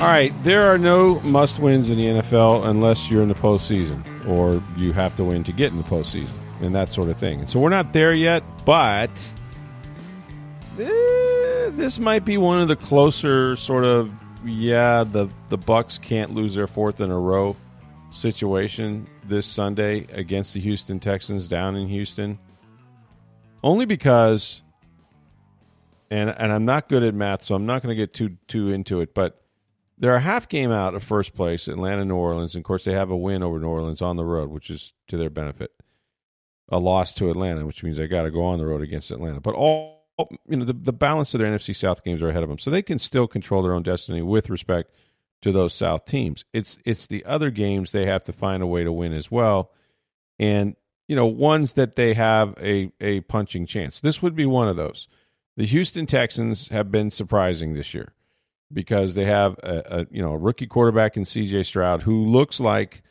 All right, there are no must wins in the NFL unless you're in the postseason or you have to win to get in the postseason and that sort of thing. So we're not there yet, but eh, this might be one of the closer sort of yeah, the the Bucs can't lose their fourth in a row situation this Sunday against the Houston Texans down in Houston. Only because and and I'm not good at math, so I'm not going to get too too into it, but they're a half game out of first place, Atlanta, New Orleans. And of course, they have a win over New Orleans on the road, which is to their benefit. A loss to Atlanta, which means they got to go on the road against Atlanta. But all you know, the, the balance of their NFC South games are ahead of them, so they can still control their own destiny with respect to those South teams. It's it's the other games they have to find a way to win as well, and you know ones that they have a a punching chance. This would be one of those. The Houston Texans have been surprising this year because they have a, a you know a rookie quarterback in C.J. Stroud who looks like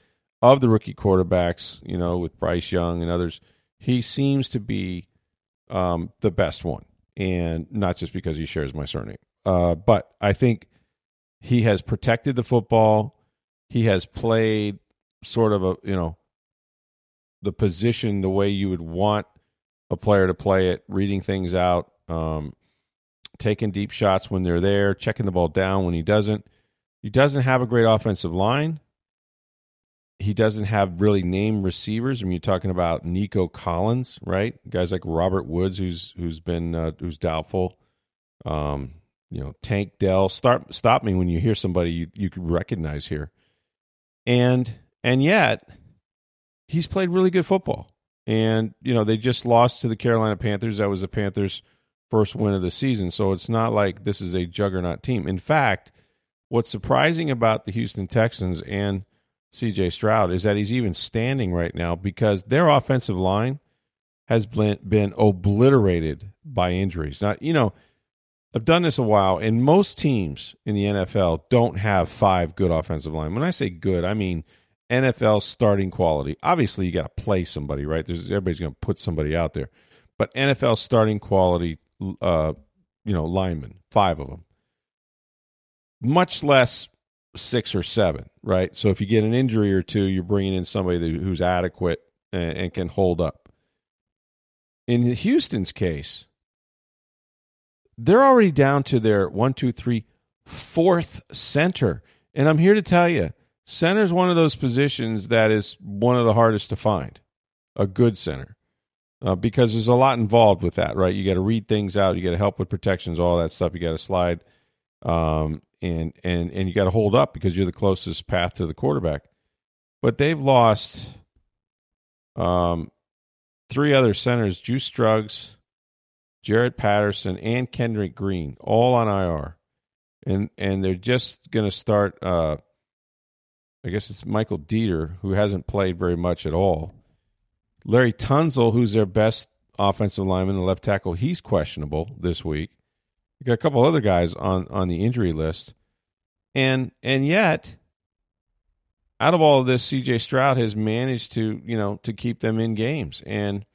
of the rookie quarterbacks, you know, with Bryce Young and others, he seems to be um, the best one, and not just because he shares my surname, uh, but I think he has protected the football. He has played sort of a you know the position the way you would want a player to play it, reading things out. Um, taking deep shots when they're there, checking the ball down when he doesn't. He doesn't have a great offensive line. He doesn't have really named receivers. I mean, you're talking about Nico Collins, right? Guys like Robert Woods, who's who's been uh, who's doubtful. Um, you know, Tank Dell. Start stop me when you hear somebody you you could recognize here, and and yet he's played really good football. And you know, they just lost to the Carolina Panthers. That was the Panthers' first win of the season. So it's not like this is a juggernaut team. In fact, what's surprising about the Houston Texans and CJ Stroud is that he's even standing right now because their offensive line has been, obliterated by injuries. Now, you know, I've done this a while, and most teams in the NFL don't have five good offensive line. When I say good, I mean NFL starting quality. Obviously, you got to play somebody, right? There's, everybody's going to put somebody out there, but NFL starting quality uh, you know, linemen, five of them. Much less six or seven, right? So if you get an injury or two, you're bringing in somebody who's adequate and, and can hold up. In Houston's case, they're already down to their one, two, three, fourth center. And I'm here to tell you, center is one of those positions that is one of the hardest to find, a good center uh, because there's a lot involved with that, right? You got to read things out, you got to help with protections, all that stuff. You got to slide, um, and and and you got to hold up because you're the closest path to the quarterback. But they've lost um, three other centers: Juice Scruggs, Jarrett Patterson, and Kendrick Green, all on IR, and and they're just going to start. Uh, I guess it's Michael Deiter who hasn't played very much at all Laremy Tunsil, who's their best offensive lineman, the left tackle, he's questionable this week. You got a couple other guys on on the injury list, and and yet, out of all of this, C.J. Stroud has managed to you know to keep them in games, and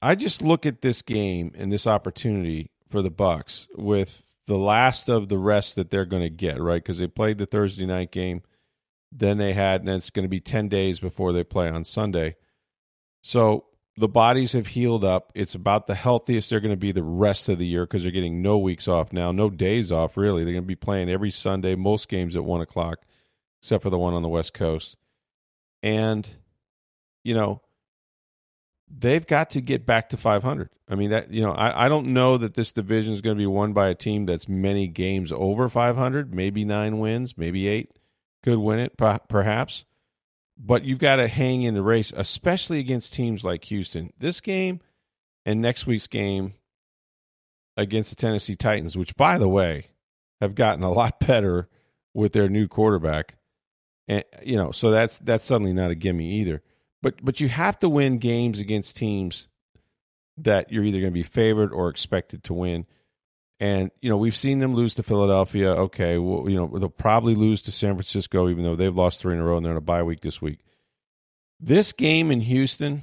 I just look at this game and this opportunity for the Bucs with the last of the rest that they're going to get, right? Because they played the Thursday night game, then they had, and it's going to be ten days before they play on Sunday so the bodies have healed up. It's about the healthiest they're going to be the rest of the year because they're getting no weeks off now, no days off, really. They're going to be playing every Sunday, most games at 1 o'clock, except for the one on the West Coast. And, you know, they've got to get back to 500. I mean, that, you know, I, I don't know that this division is going to be won by a team that's many games over 500, maybe nine wins, maybe eight could win it, perhaps but you've got to hang in the race, especially against teams like Houston. This game and next week's game, against the Tennessee Titans, which, by the way, have gotten a lot better with their new quarterback. And you know, so that's that's suddenly not a gimme either. But but you have to win games against teams that you're either going to be favored or expected to win. And you know, we've seen them lose to Philadelphia. Okay, well, you know, they'll probably lose to San Francisco, even though they've lost three in a row and they're in a bye week this week. This game in Houston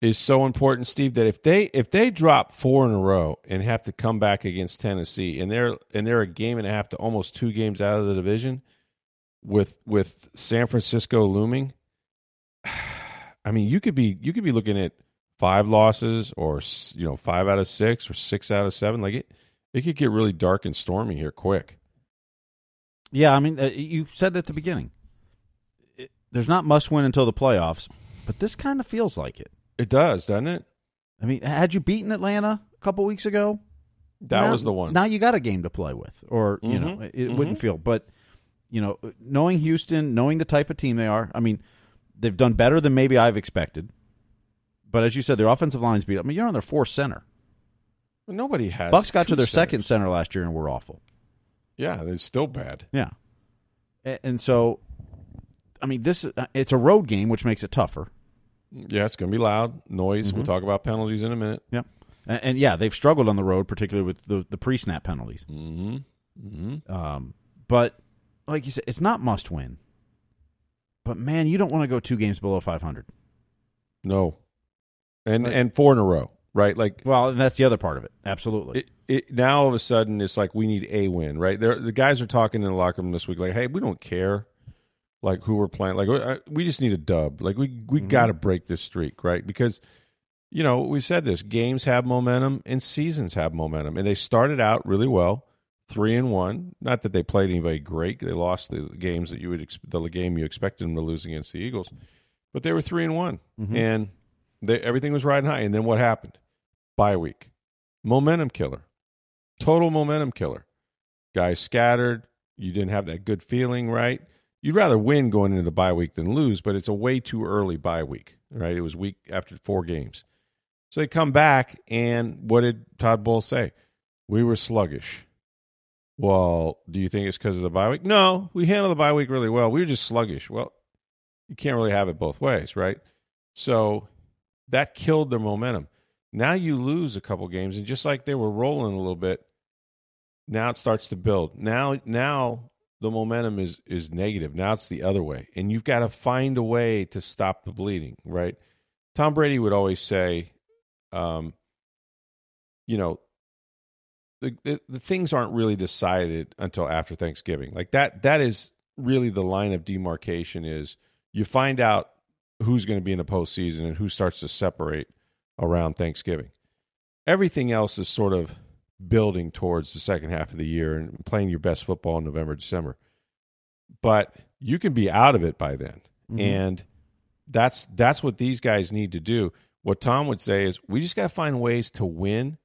is so important, Steve, that if they if they drop four in a row and have to come back against Tennessee, and they're and they're a game and a half to almost two games out of the division, with with San Francisco looming, I mean, you could be you could be looking at five losses or you know five out of six or six out of seven. Like it, it could get really dark and stormy here quick. Yeah, I mean, uh, you said at the beginning, it, there's not must win until the playoffs, but this kind of feels like it. It does, doesn't it? I mean, had you beaten Atlanta a couple weeks ago? That now, was the one. Now you got a game to play with, or you know, Mhm, it, mhm. wouldn't feel. But you know, knowing Houston, knowing the type of team they are, I mean, they've done better than maybe I've expected. But as you said, their offensive line's beat. Up. I mean, you're on their fourth center. Nobody has. Bucs got to their centers. second center last year and were awful. Yeah, it's still bad. Yeah, A- and so, I mean, this uh, it's a road game, which makes it tougher. Yeah, it's going to be loud noise. Mm-hmm. We'll talk about penalties in a minute. Yeah, and, and yeah, they've struggled on the road, particularly with the the pre snap penalties. Mm-hmm. Mm-hmm. Um, but like you said, it's not must win. But man, you don't want to go two games below 500. No, and and four in a row, right? Like Well, and that's the other part of it. Absolutely. it, it now all of a sudden it's like we need a win, right? There, the guys are talking in the locker room this week, like, hey, we don't care, like who we're playing, like uh, we just need a dub, like we we Mm-hmm. got to break this streak, right? Because you know we said this: games have momentum and seasons have momentum, and they started out really well, three and one. Not that they played anybody great; they lost the games that you would the game you expected them to lose against the Eagles, but they were three and one, Mm-hmm. and they, everything was riding high. And then what happened? Bye week, momentum killer, total momentum killer. Guys scattered. You didn't have that good feeling, right? You'd rather win going into the bye week than lose, but it's a way too early bye week, right? It was week after four games. So they come back, and what did Todd Bowles say? We were sluggish. Well, do you think it's because of the bye week? No, we handled the bye week really well. We were just sluggish. Well, you can't really have it both ways, right? So that killed their momentum. Now you lose a couple games, and just like they were rolling a little bit, now it starts to build. Now, now the momentum is is negative. Now it's the other way, and you've got to find a way to stop the bleeding. Right? Tom Brady would always say, um, you know, the, the the things aren't really decided until after Thanksgiving. Like that. That is really the line of demarcation. Is you find out who's going to be in the postseason and who starts to separate around Thanksgiving. Everything else is sort of building towards the second half of the year and playing your best football in November, December. But you can be out of it by then. Mhm. And that's that's what these guys need to do. What Tom would say is we just got to find ways to win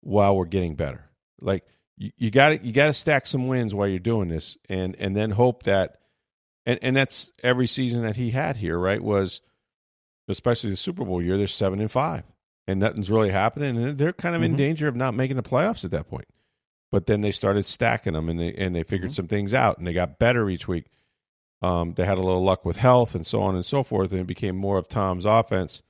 while we're getting better. Like you, you got to you got to stack some wins while you're doing this and and then hope that and and that's every season that he had here, right? Was especially the Super Bowl year, they're 7 and 5 and nothing's really happening and they're kind of in Mhm. danger of not making the playoffs at that point. But then they started stacking them and they and they figured Mhm. some things out and they got better each week. Um, they had a little luck with health and so on and so forth, and it became more of Tom's offense.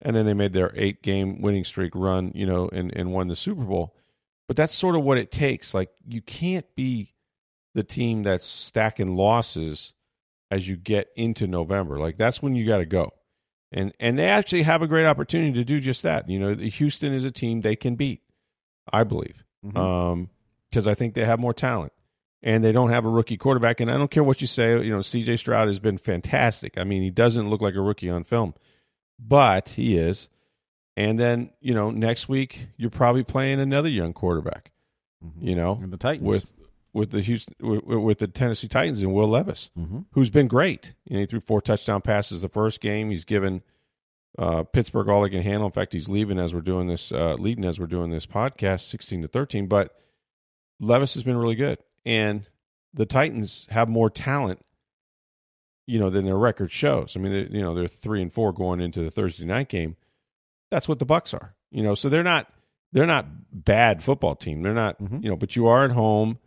And then they made their eight game winning streak run, you know, and, and won the Super Bowl. But that's sort of what it takes. Like you can't be the team that's stacking losses as you get into November. Like that's when you got to go. And and they actually have a great opportunity to do just that. You know, Houston is a team they can beat, I believe Mhm. um, because I think they have more talent, and they don't have a rookie quarterback. And I don't care what you say. You know, C.J. Stroud has been fantastic. I mean, he doesn't look like a rookie on film, but he is. And then you know, next week you're probably playing another young quarterback. Mhm. You know, And the Titans with with the Houston with, with the Tennessee Titans and Will Levis Mhm. who's been great. You know, he threw four touchdown passes the first game. He's given uh, Pittsburgh all they can handle. In fact, he's leaving as we're doing this, uh, leading as we're doing this podcast, sixteen to thirteen. But Levis has been really good, and the Titans have more talent, you know, than their record shows. I mean, they, you know, they're three and four going into the Thursday night game. That's what the Bucs are, you know. So they're not they're not bad football team. They're not, Mhm. you know, but you are at home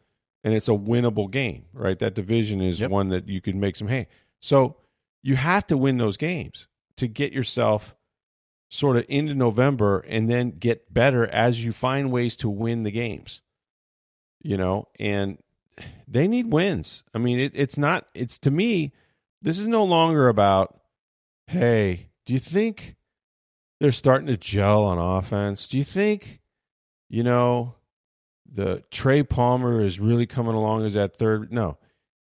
and it's a winnable game, right? That division is Yep. one that you can make some hay. So you have to win those games to get yourself sort of into November and then get better as you find ways to win the games. You know, and they need wins. I mean, it, it's not, it's to me, this is no longer about, hey, do you think they're starting to gel on offense? Do you think, you know, the Trey Palmer is really coming along as that third? No,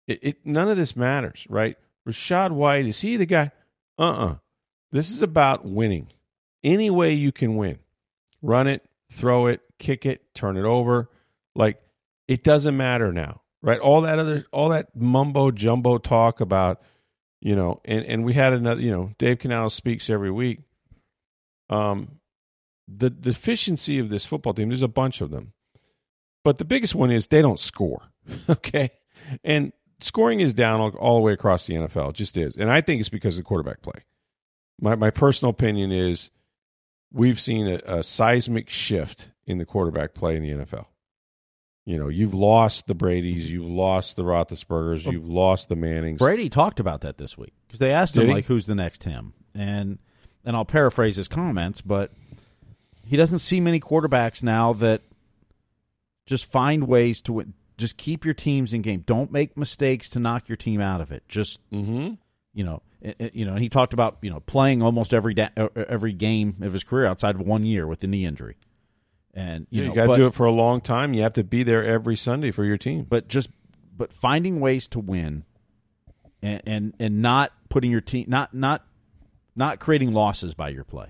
it, it none of this matters, right? Rachaad White is he the guy? Uh uh This is about winning. Any way you can win, run it, throw it, kick it, turn it over. Like it doesn't matter now, right? All that other, all that mumbo jumbo talk about, you know, and and we had another, you know, Dave Canales speaks every week. Um, the deficiency of this football team, there's a bunch of them, but the biggest one is they don't score. okay, and scoring is down all, all the way across the NFL. It just is, and I think it's because of the quarterback play. My my personal opinion is we've seen a, a seismic shift in the quarterback play in the NFL. You know, you've lost the Brady's, you've lost the Roethlisbergers, you've lost the Mannings. Brady talked about that this week because they asked him he? like, "Who's the next him?" and and I'll paraphrase his comments, but he doesn't see many quarterbacks now that just find ways to win. Just keep your teams in game. Don't make mistakes to knock your team out of it. Just Mm-hmm. you know, it- it- you know. And he talked about you know playing almost every da- uh, every game of his career outside of one year with the knee injury, and you You, got to do it for a long time. You have to be there every Sunday for your team. but just but finding ways to win and and, and not putting your team not not not creating losses by your play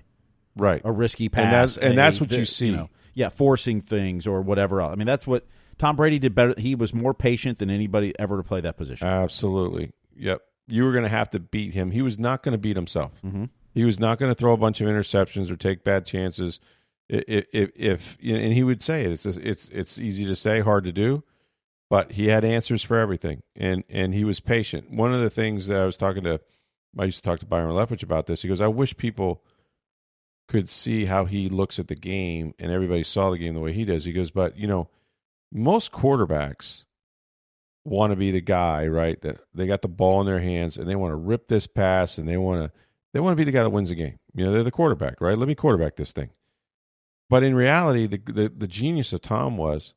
Right. a risky pass And that's- and a- that's what you see. know, yeah forcing things or whatever else i mean that's what tom brady did better he was more patient than anybody ever to play that position Absolutely. Yep. You were going to have to beat him. He was not going to beat himself. mm-hmm. He was not going to throw a bunch of interceptions or take bad chances. If, if, if and he would say it, it's it's it's easy to say, hard to do, but he had answers for everything, and and he was patient. One of the things that I was talking to, I used to talk to Byron Leftwich about this. He goes, "I wish people could see how he looks at the game, and everybody saw the game the way he does." He goes, "But you know, most quarterbacks." want to be the guy, right? That they got the ball in their hands and they want to rip this pass and they want to they want to be the guy that wins the game. You know, they're the quarterback, right? Let me quarterback this thing. But in reality, the the, the genius of Tom was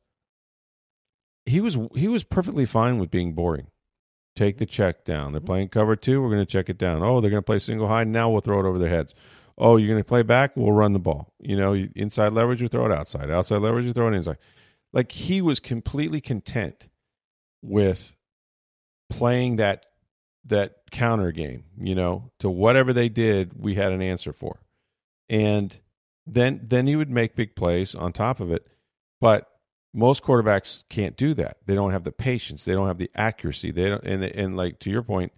he was he was perfectly fine with being boring. Take the check down. They're mm-hmm. playing cover two. We're going to check it down. Oh, they're going to play single high. Now we'll throw it over their heads. Oh, you're going to play back. We'll run the ball. You know, inside leverage, you throw it outside. Outside leverage, you throw it inside. Like he was completely content with playing that that counter game, you know, to whatever they did, we had an answer for. And then then he would make big plays on top of it. But most quarterbacks can't do that. They don't have the patience. They don't have the accuracy. They don't and and like to your point,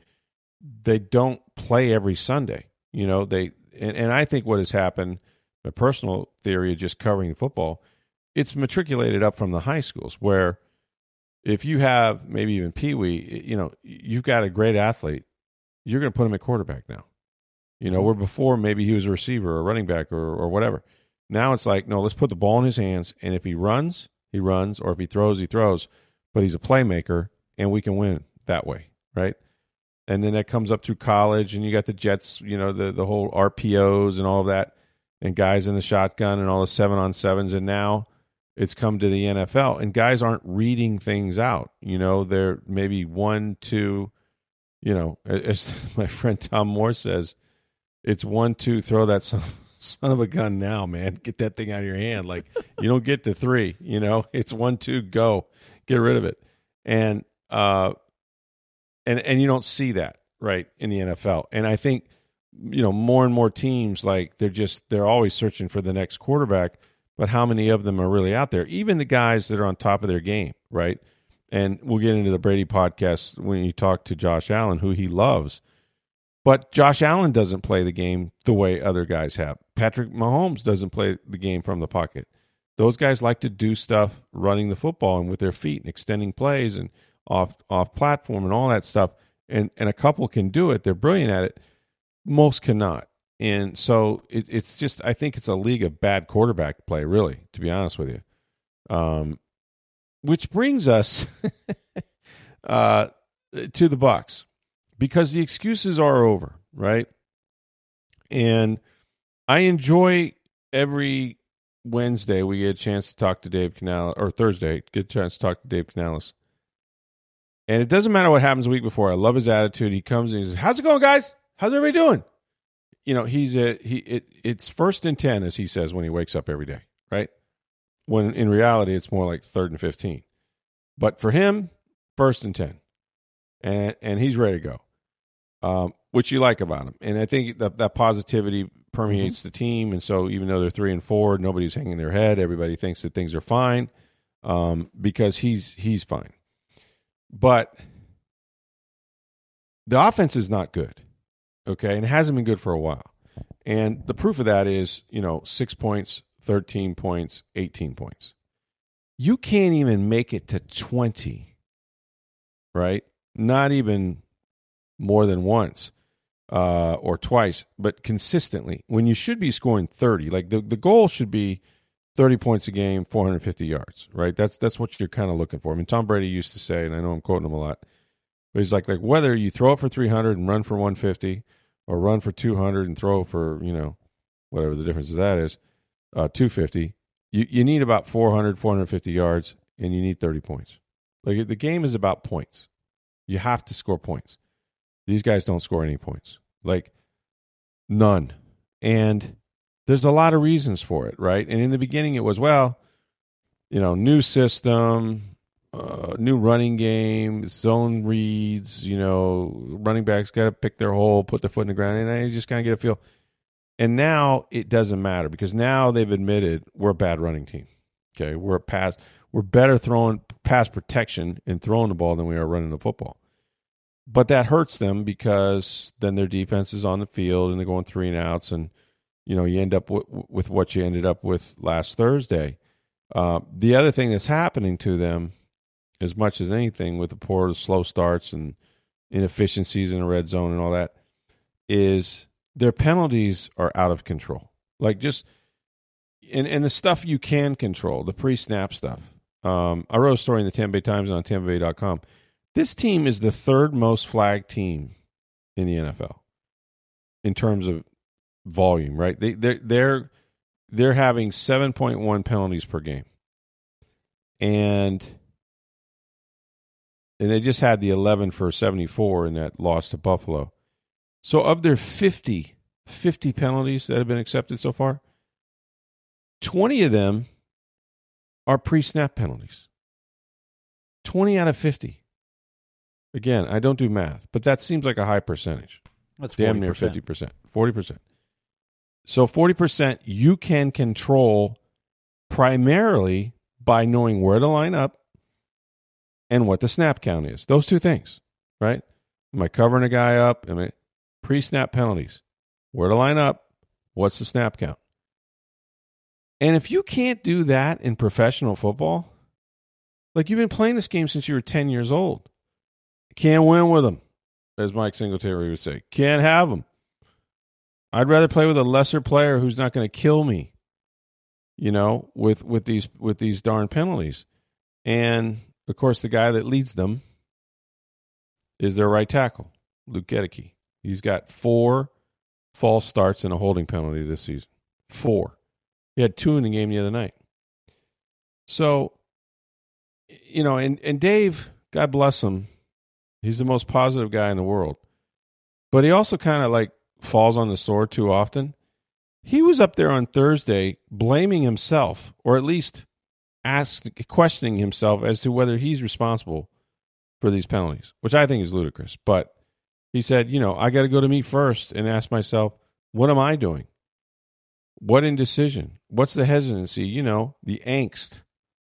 they don't play every Sunday. You know, they and, and I think what has happened, my personal theory of just covering football, it's matriculated up from the high schools where if you have maybe even Pee Wee, you know, you've got a great athlete, you're going to put him at quarterback now. You know, mm-hmm. where before maybe he was a receiver or running back or, or whatever. Now it's like, no, let's put the ball in his hands. And if he runs, he runs. Or if he throws, he throws. But he's a playmaker and we can win that way. Right. And then that comes up through college and you got the Jets, you know, the, the whole RPOs and all of that and guys in the shotgun and all the seven on sevens. And now it's come to the NFL, and guys aren't reading things out. You know, they're maybe one, two. You know, as my friend Tom Moore says, it's one, two, throw that son, son of a gun now, man. Get that thing out of your hand. Like you don't get to three. You know, it's one, two, go, get rid of it, and uh, and and you don't see that right in the NFL. And I think you know more and more teams like they're just they're always searching for the next quarterback but how many of them are really out there? Even the guys that are on top of their game, right? And we'll get into the Brady podcast when you talk to Josh Allen, who he loves. But Josh Allen doesn't play the game the way other guys have. Patrick Mahomes doesn't play the game from the pocket. Those guys like to do stuff running the football and with their feet and extending plays and off off platform and all that stuff. And and a couple can do it. They're brilliant at it. Most cannot. and so it, it's just I think it's a league of bad quarterback play, really, to be honest with you. Um, which brings us uh, to the Bucs because the excuses are over, right? And I enjoy every Wednesday we get a chance to talk to Dave Canales, or Thursday get a chance to talk to Dave Canales. And it doesn't matter what happens a week before. I love his attitude. He comes and he says, "How's it going, guys? How's everybody doing?" You know, he's a he. It, it's first and ten, as he says when he wakes up every day, right? When in reality, it's more like third and fifteen. But for him, first and ten, and and he's ready to go, um, which you like about him. And I think that that positivity permeates mm-hmm. the team. And so even though they're three and four, nobody's hanging their head. Everybody thinks that things are fine um, because he's he's fine. But the offense is not good, okay, and it hasn't been good for a while. And the proof of that is, you know, six points, thirteen points, eighteen points. You can't even make it to twenty, right? Not even more than once uh, or twice, but consistently when you should be scoring 30. Like the, the goal should be 30 points a game, 450 yards, right? That's that's what you're kind of looking for. I mean, Tom Brady used to say, and I know I'm quoting him a lot, but he's like, like whether you throw it for 300 and run for 150 or run for 200 and throw for, you know, whatever the difference of that is, uh, 250, you, you need about 400, 450 yards and you need 30 points. Like the game is about points. You have to score points. These guys don't score any points. Like none. And there's a lot of reasons for it, right? And in the beginning, it was, well, you know, new system, uh, new running game, zone reads, you know, running backs got to pick their hole, put their foot in the ground, and I just kind of get a feel. And now it doesn't matter because now they've admitted we're a bad running team. Okay, we're a pass, we're better throwing pass protection and throwing the ball than we are running the football but that hurts them because then their defense is on the field and they're going three and outs, and you know you end up w- with what you ended up with last Thursday. Uh, the other thing that's happening to them, as much as anything, with the poor slow starts and inefficiencies in the red zone and all that, is their penalties are out of control. Like just and and the stuff you can control, the pre-snap stuff. Um, I wrote a story in the Tampa Bay Times on TampaBay.com. This team is the third most flagged team in the NFL in terms of volume, right? They they're they're they're having 7.1 penalties per game. And and they just had the 11 for 74 in that loss to Buffalo. So of their 50 50 penalties that have been accepted so far, 20 of them are pre-snap penalties. 20 out of 50. Again, I don't do math, but that seems like a high percentage. That's 40%. damn near fifty percent, forty percent. So forty percent you can control primarily by knowing where to line up and what the snap count is. Those two things, right? Am I covering a guy up? Am I pre-snap penalties? Where to line up? What's the snap count? And if you can't do that in professional football, like you've been playing this game since you were 10 years old. Can't win with them, as Mike Singletary would say. Can't have them. I'd rather play with a lesser player who's not going to kill me. You know, with with these with these darn penalties, and of course the guy that leads them is their right tackle, Luke Goedeke. He's got four false starts and a holding penalty this season. Four. He had two in the game the other night. So, you know, and and Dave, God bless him, He's the most positive guy in the world. But he also kind of like falls on the sword too often. He was up there on Thursday blaming himself, or at least asked, questioning himself as to whether he's responsible for these penalties, which I think is ludicrous. But he said, you know, I got to go to me first and ask myself, what am I doing? What indecision? What's the hesitancy? You know, the angst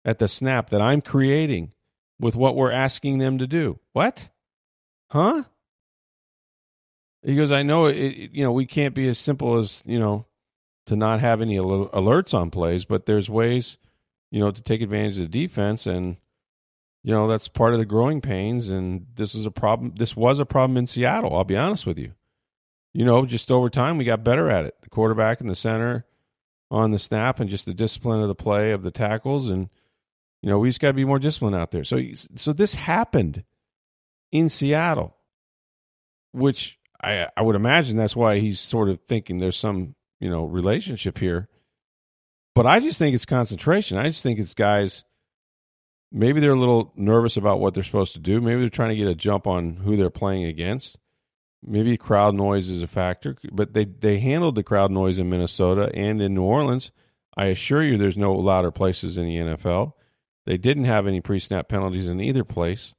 at the snap that I'm creating with what we're asking them to do. What? huh? He goes, I know it, you know, we can't be as simple as, you know, to not have any alerts on plays, but there's ways, you know, to take advantage of the defense. And, you know, that's part of the growing pains. And this is a problem. This was a problem in Seattle. I'll be honest with you. you know, just over time, we got better at it. The quarterback and the center on the snap and just the discipline of the play of the tackles. And, you know, we just got to be more disciplined out there. So, so this happened in Seattle, which I, I would imagine that's why he's sort of thinking there's some, you know, relationship here. But I just think it's concentration. I just think it's guys maybe they're a little nervous about what they're supposed to do. Maybe they're trying to get a jump on who they're playing against. Maybe crowd noise is a factor, but they they handled the crowd noise in Minnesota and in New Orleans. I assure you, there's no louder places in the NFL. They didn't have any pre-snap penalties in either place.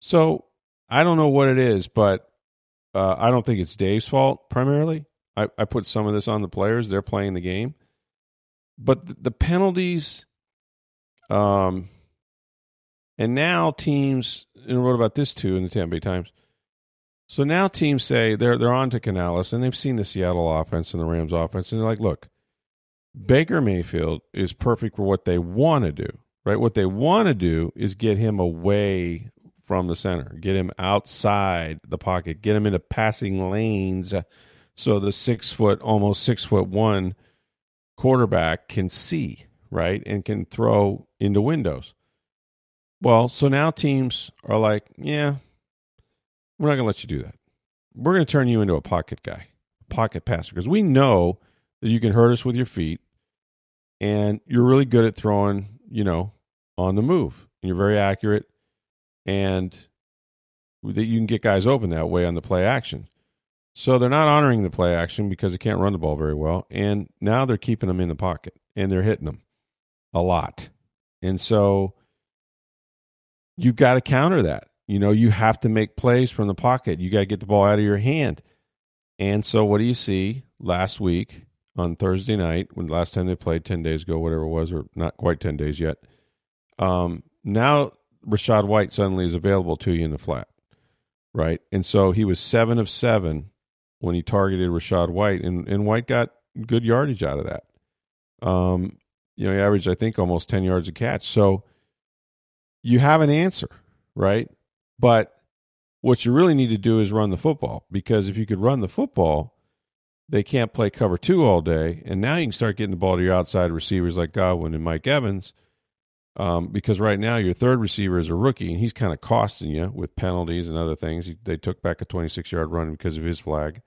So I don't know what it is, but uh, I don't think it's Dave's fault primarily. I, I put some of this on the players; they're playing the game, but the, the penalties. Um, and now teams, and I wrote about this too in the Tampa Bay Times. So now teams say they're they're on to Canales and they've seen the Seattle offense and the Rams offense, and they're like, look, Baker Mayfield is perfect for what they want to do, right? What they want to do is get him away from the center, get him outside the pocket, get him into passing lanes so the six foot, almost six foot one quarterback can see, right? And can throw into windows. Well, so now teams are like, yeah, we're not going to let you do that. We're going to turn you into a pocket guy, pocket passer, because we know that you can hurt us with your feet and you're really good at throwing, you know, on the move. And you're very accurate and that you can get guys open that way on the play action. So they're not honoring the play action because they can't run the ball very well. And now they're keeping them in the pocket and they're hitting them a lot. And so you've got to counter that. You know, you have to make plays from the pocket. You got to get the ball out of your hand. And so, what do you see last week on Thursday night, when last time they played 10 days ago, whatever it was, or not quite 10 days yet? Um, now, Rachaad White suddenly is available to you in the flat, right? And so he was seven of seven when he targeted Rachaad White, and, and White got good yardage out of that. Um, you know, he averaged, I think, almost 10 yards a catch. So you have an answer, right? But what you really need to do is run the football because if you could run the football, they can't play cover two all day. And now you can start getting the ball to your outside receivers like Godwin and Mike Evans. Um, because right now your third receiver is a rookie and he's kind of costing you with penalties and other things. They took back a 26 yard run because of his flag.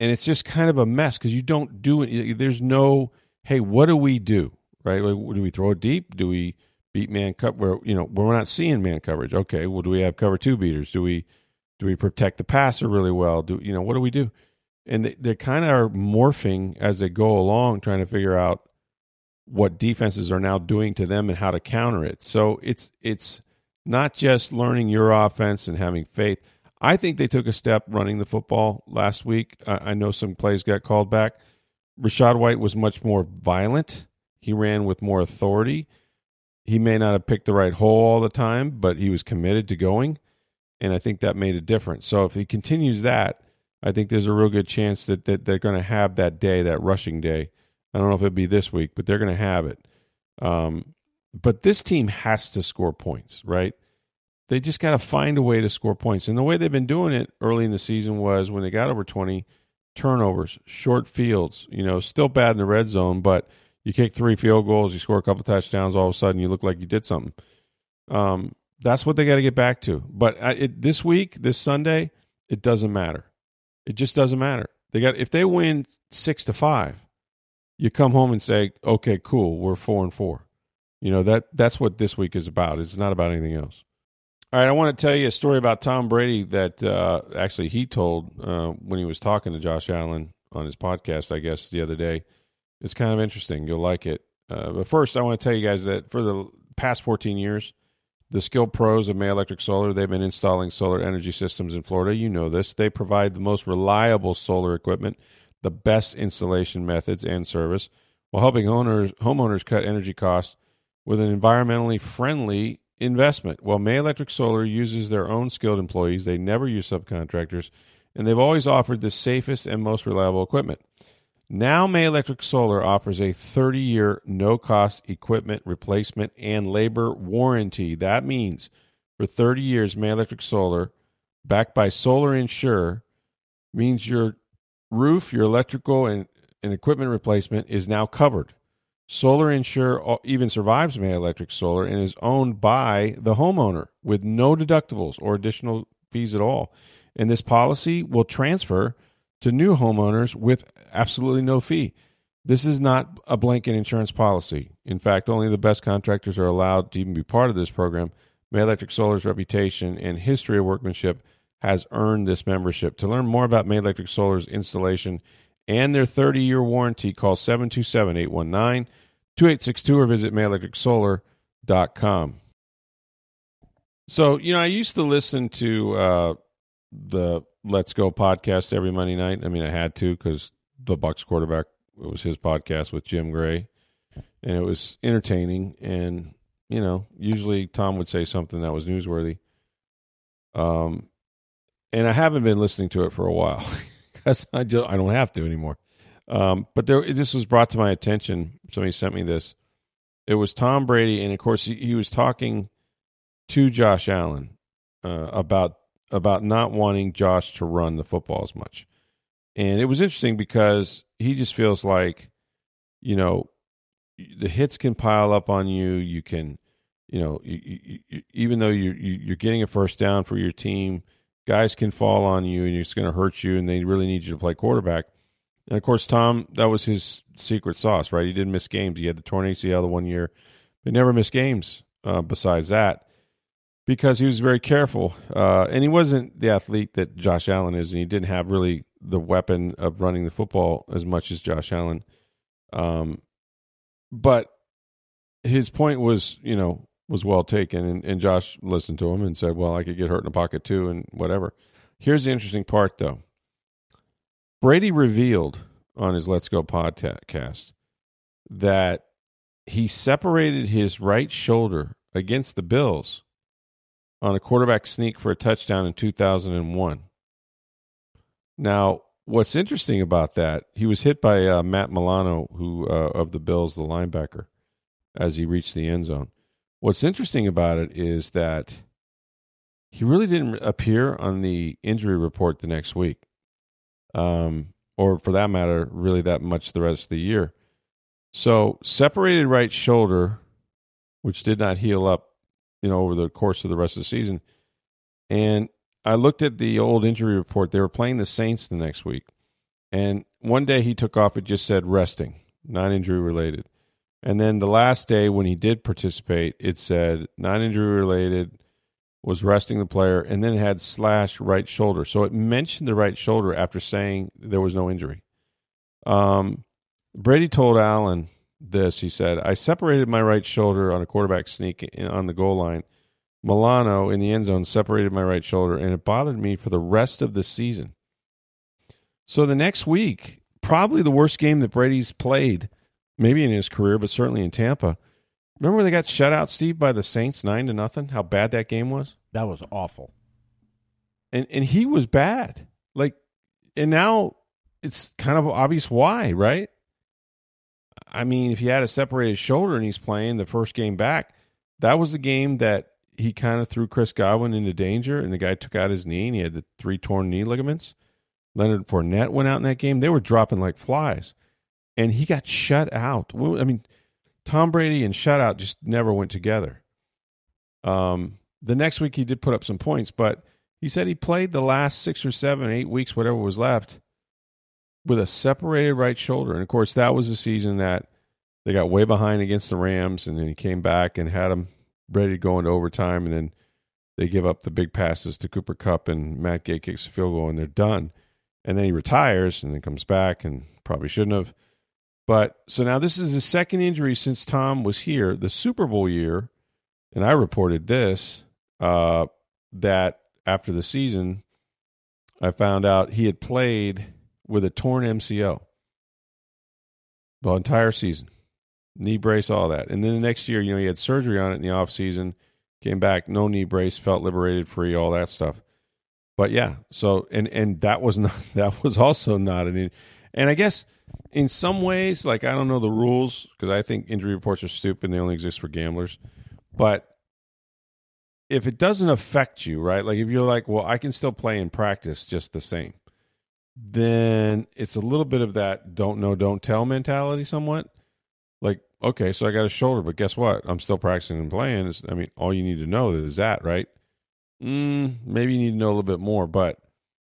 And it's just kind of a mess because you don't do it. There's no, hey, what do we do? Right? Do we throw it deep? Do we beat man cut where you know we're not seeing man coverage. Okay, well, do we have cover two beaters? Do we do we protect the passer really well? Do you know what do we do? And they, they kind of are morphing as they go along, trying to figure out what defenses are now doing to them and how to counter it. So it's it's not just learning your offense and having faith. I think they took a step running the football last week. I, I know some plays got called back. Rachaad White was much more violent. He ran with more authority he may not have picked the right hole all the time, but he was committed to going. And I think that made a difference. So if he continues that, I think there's a real good chance that, that they're going to have that day, that rushing day. I don't know if it'll be this week, but they're going to have it. Um, but this team has to score points, right? They just got to find a way to score points. And the way they've been doing it early in the season was when they got over 20 turnovers, short fields, you know, still bad in the red zone, but – you kick three field goals, you score a couple touchdowns, all of a sudden you look like you did something. Um, that's what they got to get back to. But I, it, this week, this Sunday, it doesn't matter. It just doesn't matter. They got if they win six to five, you come home and say, "Okay, cool, we're four and four." You know that that's what this week is about. It's not about anything else. All right, I want to tell you a story about Tom Brady that uh, actually he told uh, when he was talking to Josh Allen on his podcast, I guess the other day. It's kind of interesting. You'll like it. Uh, but first, I want to tell you guys that for the past 14 years, the skilled pros of May Electric Solar, they've been installing solar energy systems in Florida. You know this. They provide the most reliable solar equipment, the best installation methods and service, while helping owners, homeowners cut energy costs with an environmentally friendly investment. While May Electric Solar uses their own skilled employees, they never use subcontractors, and they've always offered the safest and most reliable equipment. Now, May Electric Solar offers a 30 year no cost equipment replacement and labor warranty. That means for 30 years, May Electric Solar, backed by Solar Insure, means your roof, your electrical, and, and equipment replacement is now covered. Solar Insure even survives May Electric Solar and is owned by the homeowner with no deductibles or additional fees at all. And this policy will transfer to new homeowners with absolutely no fee. This is not a blanket insurance policy. In fact, only the best contractors are allowed to even be part of this program. May Electric Solar's reputation and history of workmanship has earned this membership. To learn more about May Electric Solar's installation and their 30 year warranty, call 727 819 2862 or visit mayelectricsolar.com. So, you know, I used to listen to uh, the Let's Go podcast every Monday night. I mean, I had to because the Bucs quarterback, it was his podcast with Jim Gray, and it was entertaining. And, you know, usually Tom would say something that was newsworthy. Um, and I haven't been listening to it for a while because I, just, I don't have to anymore. Um, but there, this was brought to my attention. Somebody sent me this. It was Tom Brady, and of course, he, he was talking to Josh Allen uh, about about not wanting Josh to run the football as much. And it was interesting because he just feels like, you know, the hits can pile up on you. You can, you know, you, you, even though you're, you're getting a first down for your team, guys can fall on you and it's going to hurt you, and they really need you to play quarterback. And of course, Tom, that was his secret sauce, right? He didn't miss games. He had the torn ACL the one year, but never missed games uh, besides that because he was very careful. Uh, and he wasn't the athlete that Josh Allen is, and he didn't have really the weapon of running the football as much as Josh Allen. Um, but his point was, you know, was well taken, and, and Josh listened to him and said, "Well, I could get hurt in the pocket too, and whatever." Here's the interesting part, though. Brady revealed on his Let's Go podcast that he separated his right shoulder against the Bills on a quarterback sneak for a touchdown in 2001. Now, what's interesting about that, he was hit by uh, Matt Milano, who uh, of the Bills, the linebacker, as he reached the end zone. What's interesting about it is that he really didn't appear on the injury report the next week, um, or for that matter, really that much the rest of the year. So, separated right shoulder, which did not heal up you know, over the course of the rest of the season. And I looked at the old injury report. They were playing the Saints the next week. And one day he took off, it just said resting, non injury related. And then the last day when he did participate, it said non injury related, was resting the player, and then it had slash right shoulder. So it mentioned the right shoulder after saying there was no injury. Um, Brady told Allen this. He said, I separated my right shoulder on a quarterback sneak on the goal line. Milano in the end zone separated my right shoulder, and it bothered me for the rest of the season. So the next week, probably the worst game that Brady's played, maybe in his career, but certainly in Tampa. Remember they got shut out, Steve, by the Saints nine to nothing? How bad that game was? That was awful. And and he was bad. Like and now it's kind of obvious why, right? I mean, if he had a separated shoulder and he's playing the first game back, that was the game that he kind of threw Chris Godwin into danger, and the guy took out his knee, and he had the three torn knee ligaments. Leonard Fournette went out in that game. They were dropping like flies, and he got shut out. I mean, Tom Brady and shutout just never went together. Um, the next week he did put up some points, but he said he played the last six or seven, eight weeks, whatever was left, with a separated right shoulder. And of course, that was the season that they got way behind against the Rams, and then he came back and had them ready to go into overtime, and then they give up the big passes to Cooper Kupp and Matt Gay kicks a field goal, and they're done. And then he retires, and then comes back, and probably shouldn't have. But so now this is the second injury since Tom was here, the Super Bowl year, and I reported this uh, that after the season, I found out he had played with a torn MCL the entire season, knee brace, all that. And then the next year, you know, he had surgery on it in the off season, came back, no knee brace, felt liberated, free, all that stuff. But yeah, so and and that was not that was also not an and I guess in some ways, like I don't know the rules because I think injury reports are stupid they only exist for gamblers. But if it doesn't affect you, right? Like if you're like, well, I can still play in practice just the same then it's a little bit of that don't know, don't tell mentality, somewhat. Like, okay, so I got a shoulder, but guess what? I'm still practicing and playing. It's, I mean, all you need to know is that, right? Mm, maybe you need to know a little bit more, but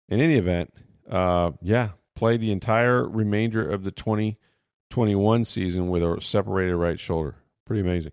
in any event, uh, yeah, play the entire remainder of the 2021 season with a separated right shoulder. Pretty amazing.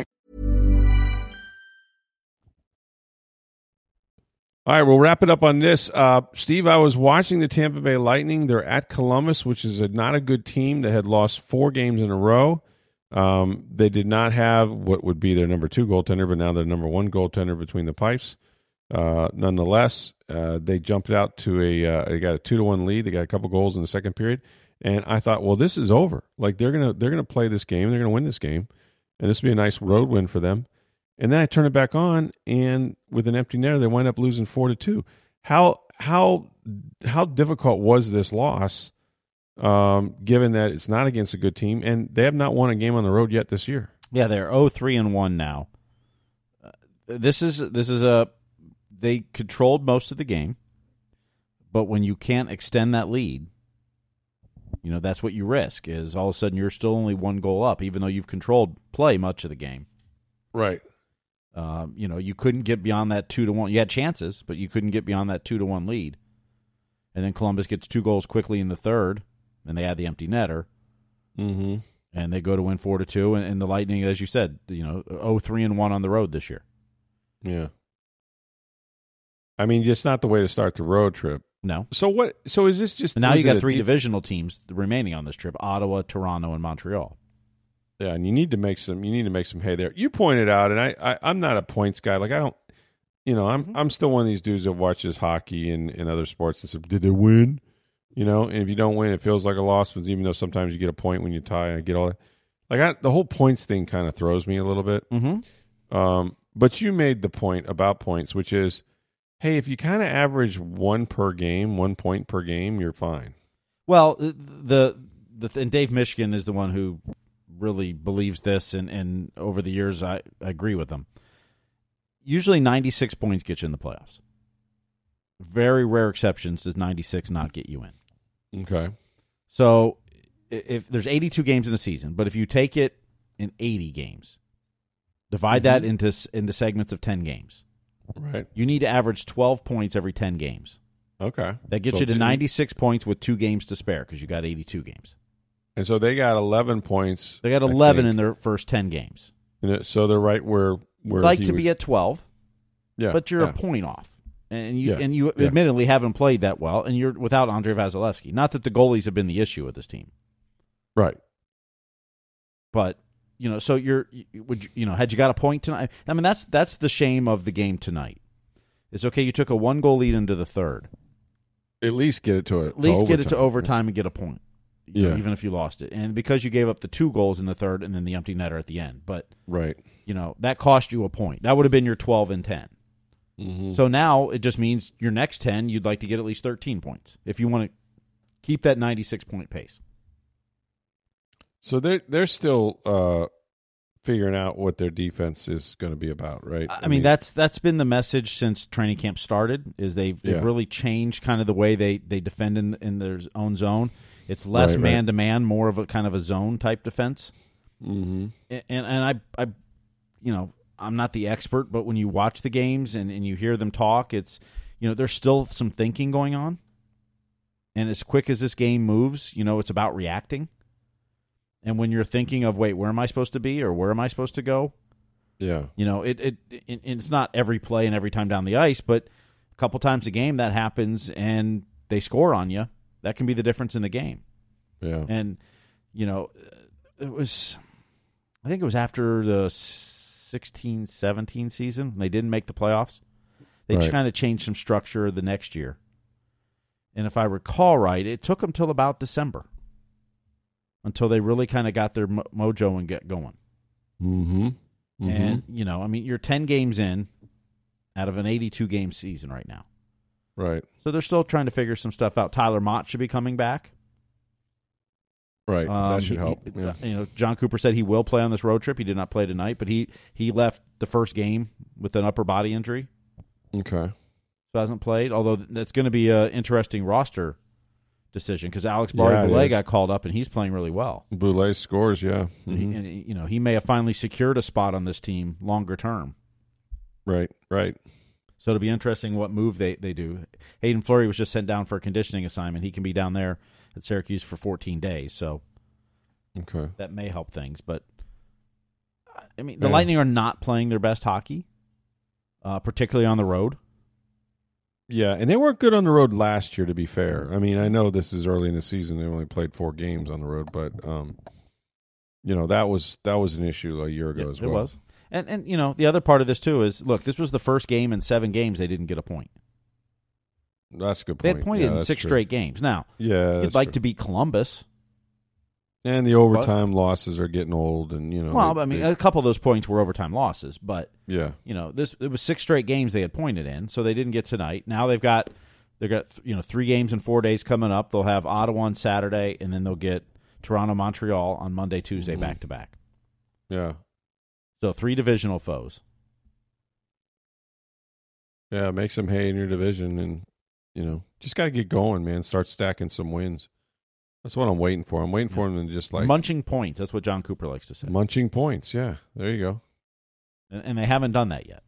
All right, we'll wrap it up on this. Uh, Steve, I was watching the Tampa Bay Lightning. They're at Columbus, which is a, not a good team that had lost four games in a row. Um, they did not have what would be their number two goaltender, but now their number one goaltender between the pipes. Uh, nonetheless, uh, they jumped out to a uh, they got a two to one lead. They got a couple goals in the second period, and I thought, well, this is over. Like they're gonna they're gonna play this game. They're gonna win this game, and this would be a nice road win for them. And then I turn it back on, and with an empty netter, they wind up losing four to two. How how how difficult was this loss, um, given that it's not against a good team, and they have not won a game on the road yet this year? Yeah, they're 0-3 and one now. Uh, this is this is a they controlled most of the game, but when you can't extend that lead, you know that's what you risk. Is all of a sudden you're still only one goal up, even though you've controlled play much of the game. Right. Um, you know, you couldn't get beyond that two to one. You had chances, but you couldn't get beyond that two to one lead. And then Columbus gets two goals quickly in the third, and they add the empty netter. Mm-hmm. And they go to win four to two. And, and the Lightning, as you said, you know, oh three and one on the road this year. Yeah. I mean, it's not the way to start the road trip. No. So what? So is this just And now you got three def- divisional teams remaining on this trip: Ottawa, Toronto, and Montreal. Yeah, and you need to make some. You need to make some hay there. You pointed out, and I, I I'm not a points guy. Like I don't, you know, I'm I'm still one of these dudes that watches hockey and, and other sports and says, did they win? You know, and if you don't win, it feels like a loss. But even though sometimes you get a point when you tie, and I get all that. Like I, the whole points thing kind of throws me a little bit. Mm-hmm. Um, but you made the point about points, which is, hey, if you kind of average one per game, one point per game, you're fine. Well, the the and Dave Mishkin is the one who really believes this, and and over the years, I, I agree with him. Usually, ninety six points get you in the playoffs. Very rare exceptions does ninety six not get you in. Okay. So, if there's eighty two games in a season, but if you take it in eighty games, divide that mm-hmm. into into segments of ten games, Right. you need to average twelve points every ten games. Okay. That gets So you to didn't- ninety six points with two games to spare because you got eighty two games. And so they got 11 points. They got 11 in their first 10 games. It- so they're right where where like to would- be at 12, yeah, but you're yeah. a point off. And you Yeah, and you yeah. admittedly haven't played that well and you're without Andrei Vasilevskiy. Not that the goalies have been the issue with this team, right. but you know, so you're would you, you know, had you got a point tonight? I mean, that's that's the shame of the game tonight. It's okay you took a one goal lead into the third. At least get it to it. At least get it to overtime and get a point. You know, Yeah. even if you lost it. And because you gave up the two goals in the third and then the empty netter at the end. But Right. you know, that cost you a point. That would have been your 12 and 10. Mm-hmm. So now it just means your next 10, you'd like to get at least 13 points if you want to keep that 96 point pace. So they're they're still uh, figuring out what their defense is going to be about, right? I mean, that's that's been the message since training camp started is they've, they've really changed kind of the way they, they defend in, in their own zone. It's less Right, man to man, more of a kind of a zone type defense. hmm and and I, I, you know, I'm not the expert, but when you watch the games and, and you hear them talk, it's, you know, there's still some thinking going on. And as quick as this game moves, you know, it's about reacting. And when you're thinking of, wait, where am I supposed to be or where am I supposed to go? yeah, You know, it, it, it it's not every play and every time down the ice, but a couple times a game that happens and they score on you. That can be the difference in the game. yeah, And, you know, it was, I think it was after the 16 17 season. They didn't make the playoffs. They Right. kind of changed some structure the next year. And if I recall right, it took them till about December until they really kind of got their mo- mojo and get going. Mm-hmm. And you know, I mean, you're 10 games in out of an 82 game season right now. Right, So they're still trying to figure some stuff out. Tyler Motte should be coming back. right. Um, that should he- help. he- yeah. You know, Jon Cooper said he will play on this road trip. He did not play tonight, but he he left the first game with an upper body injury, Okay. so hasn't played. Although that's going to be an interesting roster decision because Alex Yeah, Barry is. got called up and he's playing really well. Boulay scores. Yeah. And, he, and you know he may have finally secured a spot on this team longer term. Right. Right. So it'll be interesting what move they, they do. Hayden Fleury was just sent down for a conditioning assignment. He can be down there at Syracuse for 14 days, so Okay. that may help things. But I mean, the Yeah. Lightning are not playing their best hockey, uh, particularly on the road. Yeah, and they weren't good on the road last year. To be fair, I mean, I know this is early in the season; they only played four games on the road, but um, you know that was that was an issue a year ago Yeah, as it well. was, and and you know the other part of this too is look, this was the first game in seven games they didn't get a point. That's a good point. They had pointed Yeah, in six true. straight games. Now Yeah, you'd like true. to beat Columbus. and the overtime losses are getting old, and you know. well, they- I mean, they- a couple of those points were overtime losses, but yeah, you know this it was six straight games they had pointed in so they didn't get tonight now they've got they've got you know three games in four days coming up they'll have ottawa on saturday and then they'll get toronto montreal on monday tuesday back to back yeah, so three divisional foes yeah. Make some hay in your division, and you know, just got to get going, man. Start stacking some wins. That's what I'm waiting for. I'm waiting for them to just like munching points that's what jon cooper likes to say munching points. Yeah, there you go. and, and they haven't done that yet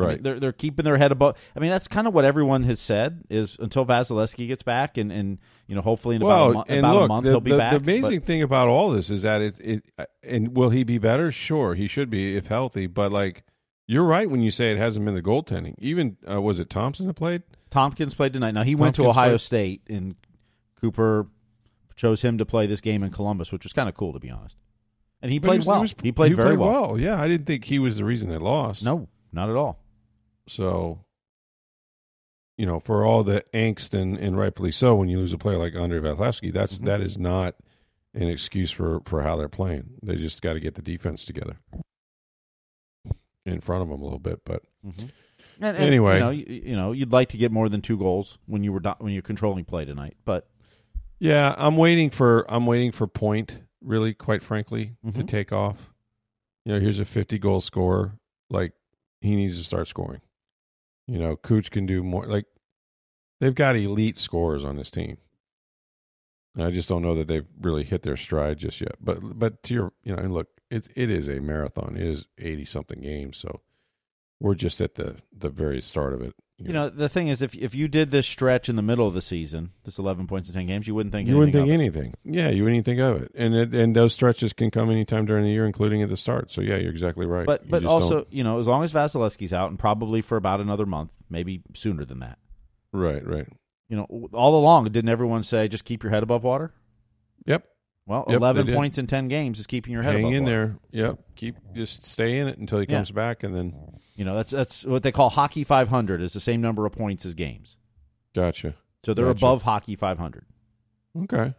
I mean, Right. they're they're keeping their head above. I mean, that's kind of what everyone has said is until Vasilevskiy gets back, and, and you know, hopefully in about, well, a, mo- about look, a month the, he'll be the, back. The but- amazing thing about all this is that it, it and will he be better? Sure, he should be if healthy. But like, you're right when you say it hasn't been the goaltending. Even uh, was it Thompson that played? Tomkins played tonight. Now he went to Ohio played. State, and Cooper chose him to play this game in Columbus, which was kind of cool to be honest. And he But played was- well. was- he played very well. Yeah, I didn't think he was the reason they lost. No, not at all. So, you know, for all the angst and, and rightfully so, when you lose a player like Andrei Vasilevskiy, that's Mhm. that is not an excuse for for how they're playing. They just got to get the defense together in front of them a little bit. But And, and, Anyway. you know, you, you know, you'd like to get more than two goals when you were do- when you're controlling play tonight, but yeah, I'm waiting for I'm waiting for point really, quite frankly, to Mhm. take off. You know, here's a 50 goal scorer. Like he needs to start scoring. You know, Cooch can do more. Like they've got elite scorers on this team. And I just don't know that they've really hit their stride just yet. But but to your you know, and look, it's it is a marathon. It is 80 something games, so we're just at the the very start of it. You know, the thing is, if if you did this stretch in the middle of the season, this 11 points in 10 games, you wouldn't think you wouldn't think anything. Yeah, you wouldn't even think of it. And it, and those stretches can come anytime during the year, including at the start. So yeah, you're exactly right. But You but also, don't- you know, as long as Vasilevskiy's out, and probably for about another month, maybe sooner than that. right, right. You know, all along, didn't everyone say just keep your head above water? Yep. Well, Yep, 11 points in 10 games is keeping your head Hang in water. there. Yep. Keep just stay in it until he Yeah. comes back, and then You know, that's that's what they call hockey 500 is the same number of points as games. gotcha. So they're Gotcha. above hockey 500. Okay.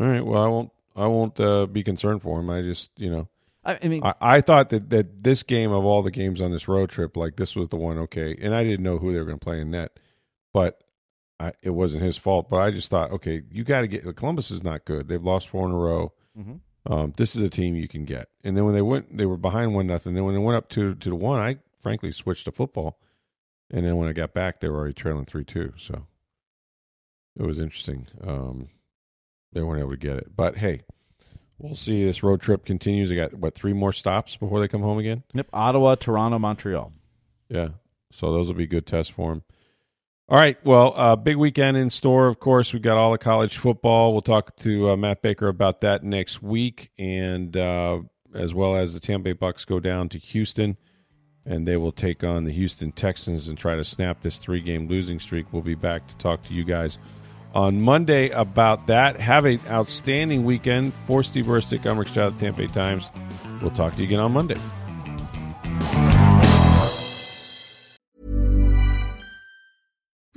All right. Well, I won't. I won't uh, be concerned for him. I just, you know, I, I mean, I, I thought that that this game of all the games on this road trip, like this was the one. Okay, and I didn't know who they were going to play in net, but I, it wasn't his fault. But I just thought, okay, you got to get. Columbus is not good. They've lost four in a row. Mhm. Um, this is a team you can get. And then when they went, they were behind one nothing. Then when they went up to to the one, I frankly switched to football. And then when I got back, they were already trailing three two. So it was interesting. Um, they weren't able to get it, but hey, we'll see. This road trip continues. They got what three more stops before they come home again. yep, Ottawa, Toronto, Montreal. Yeah. So those will be good tests for him. All right. Well, uh, big weekend in store. Of course, we've got all the college football. We'll talk to uh, Matt Baker about that next week, and uh, as well as the Tampa Bay Bucs go down to Houston, and they will take on the Houston Texans and try to snap this three-game losing streak. We'll be back to talk to you guys on Monday about that. Have an outstanding weekend. For Steve Versnick, I'm Rick Stroud the Tampa Bay Times. We'll talk to you again on Monday.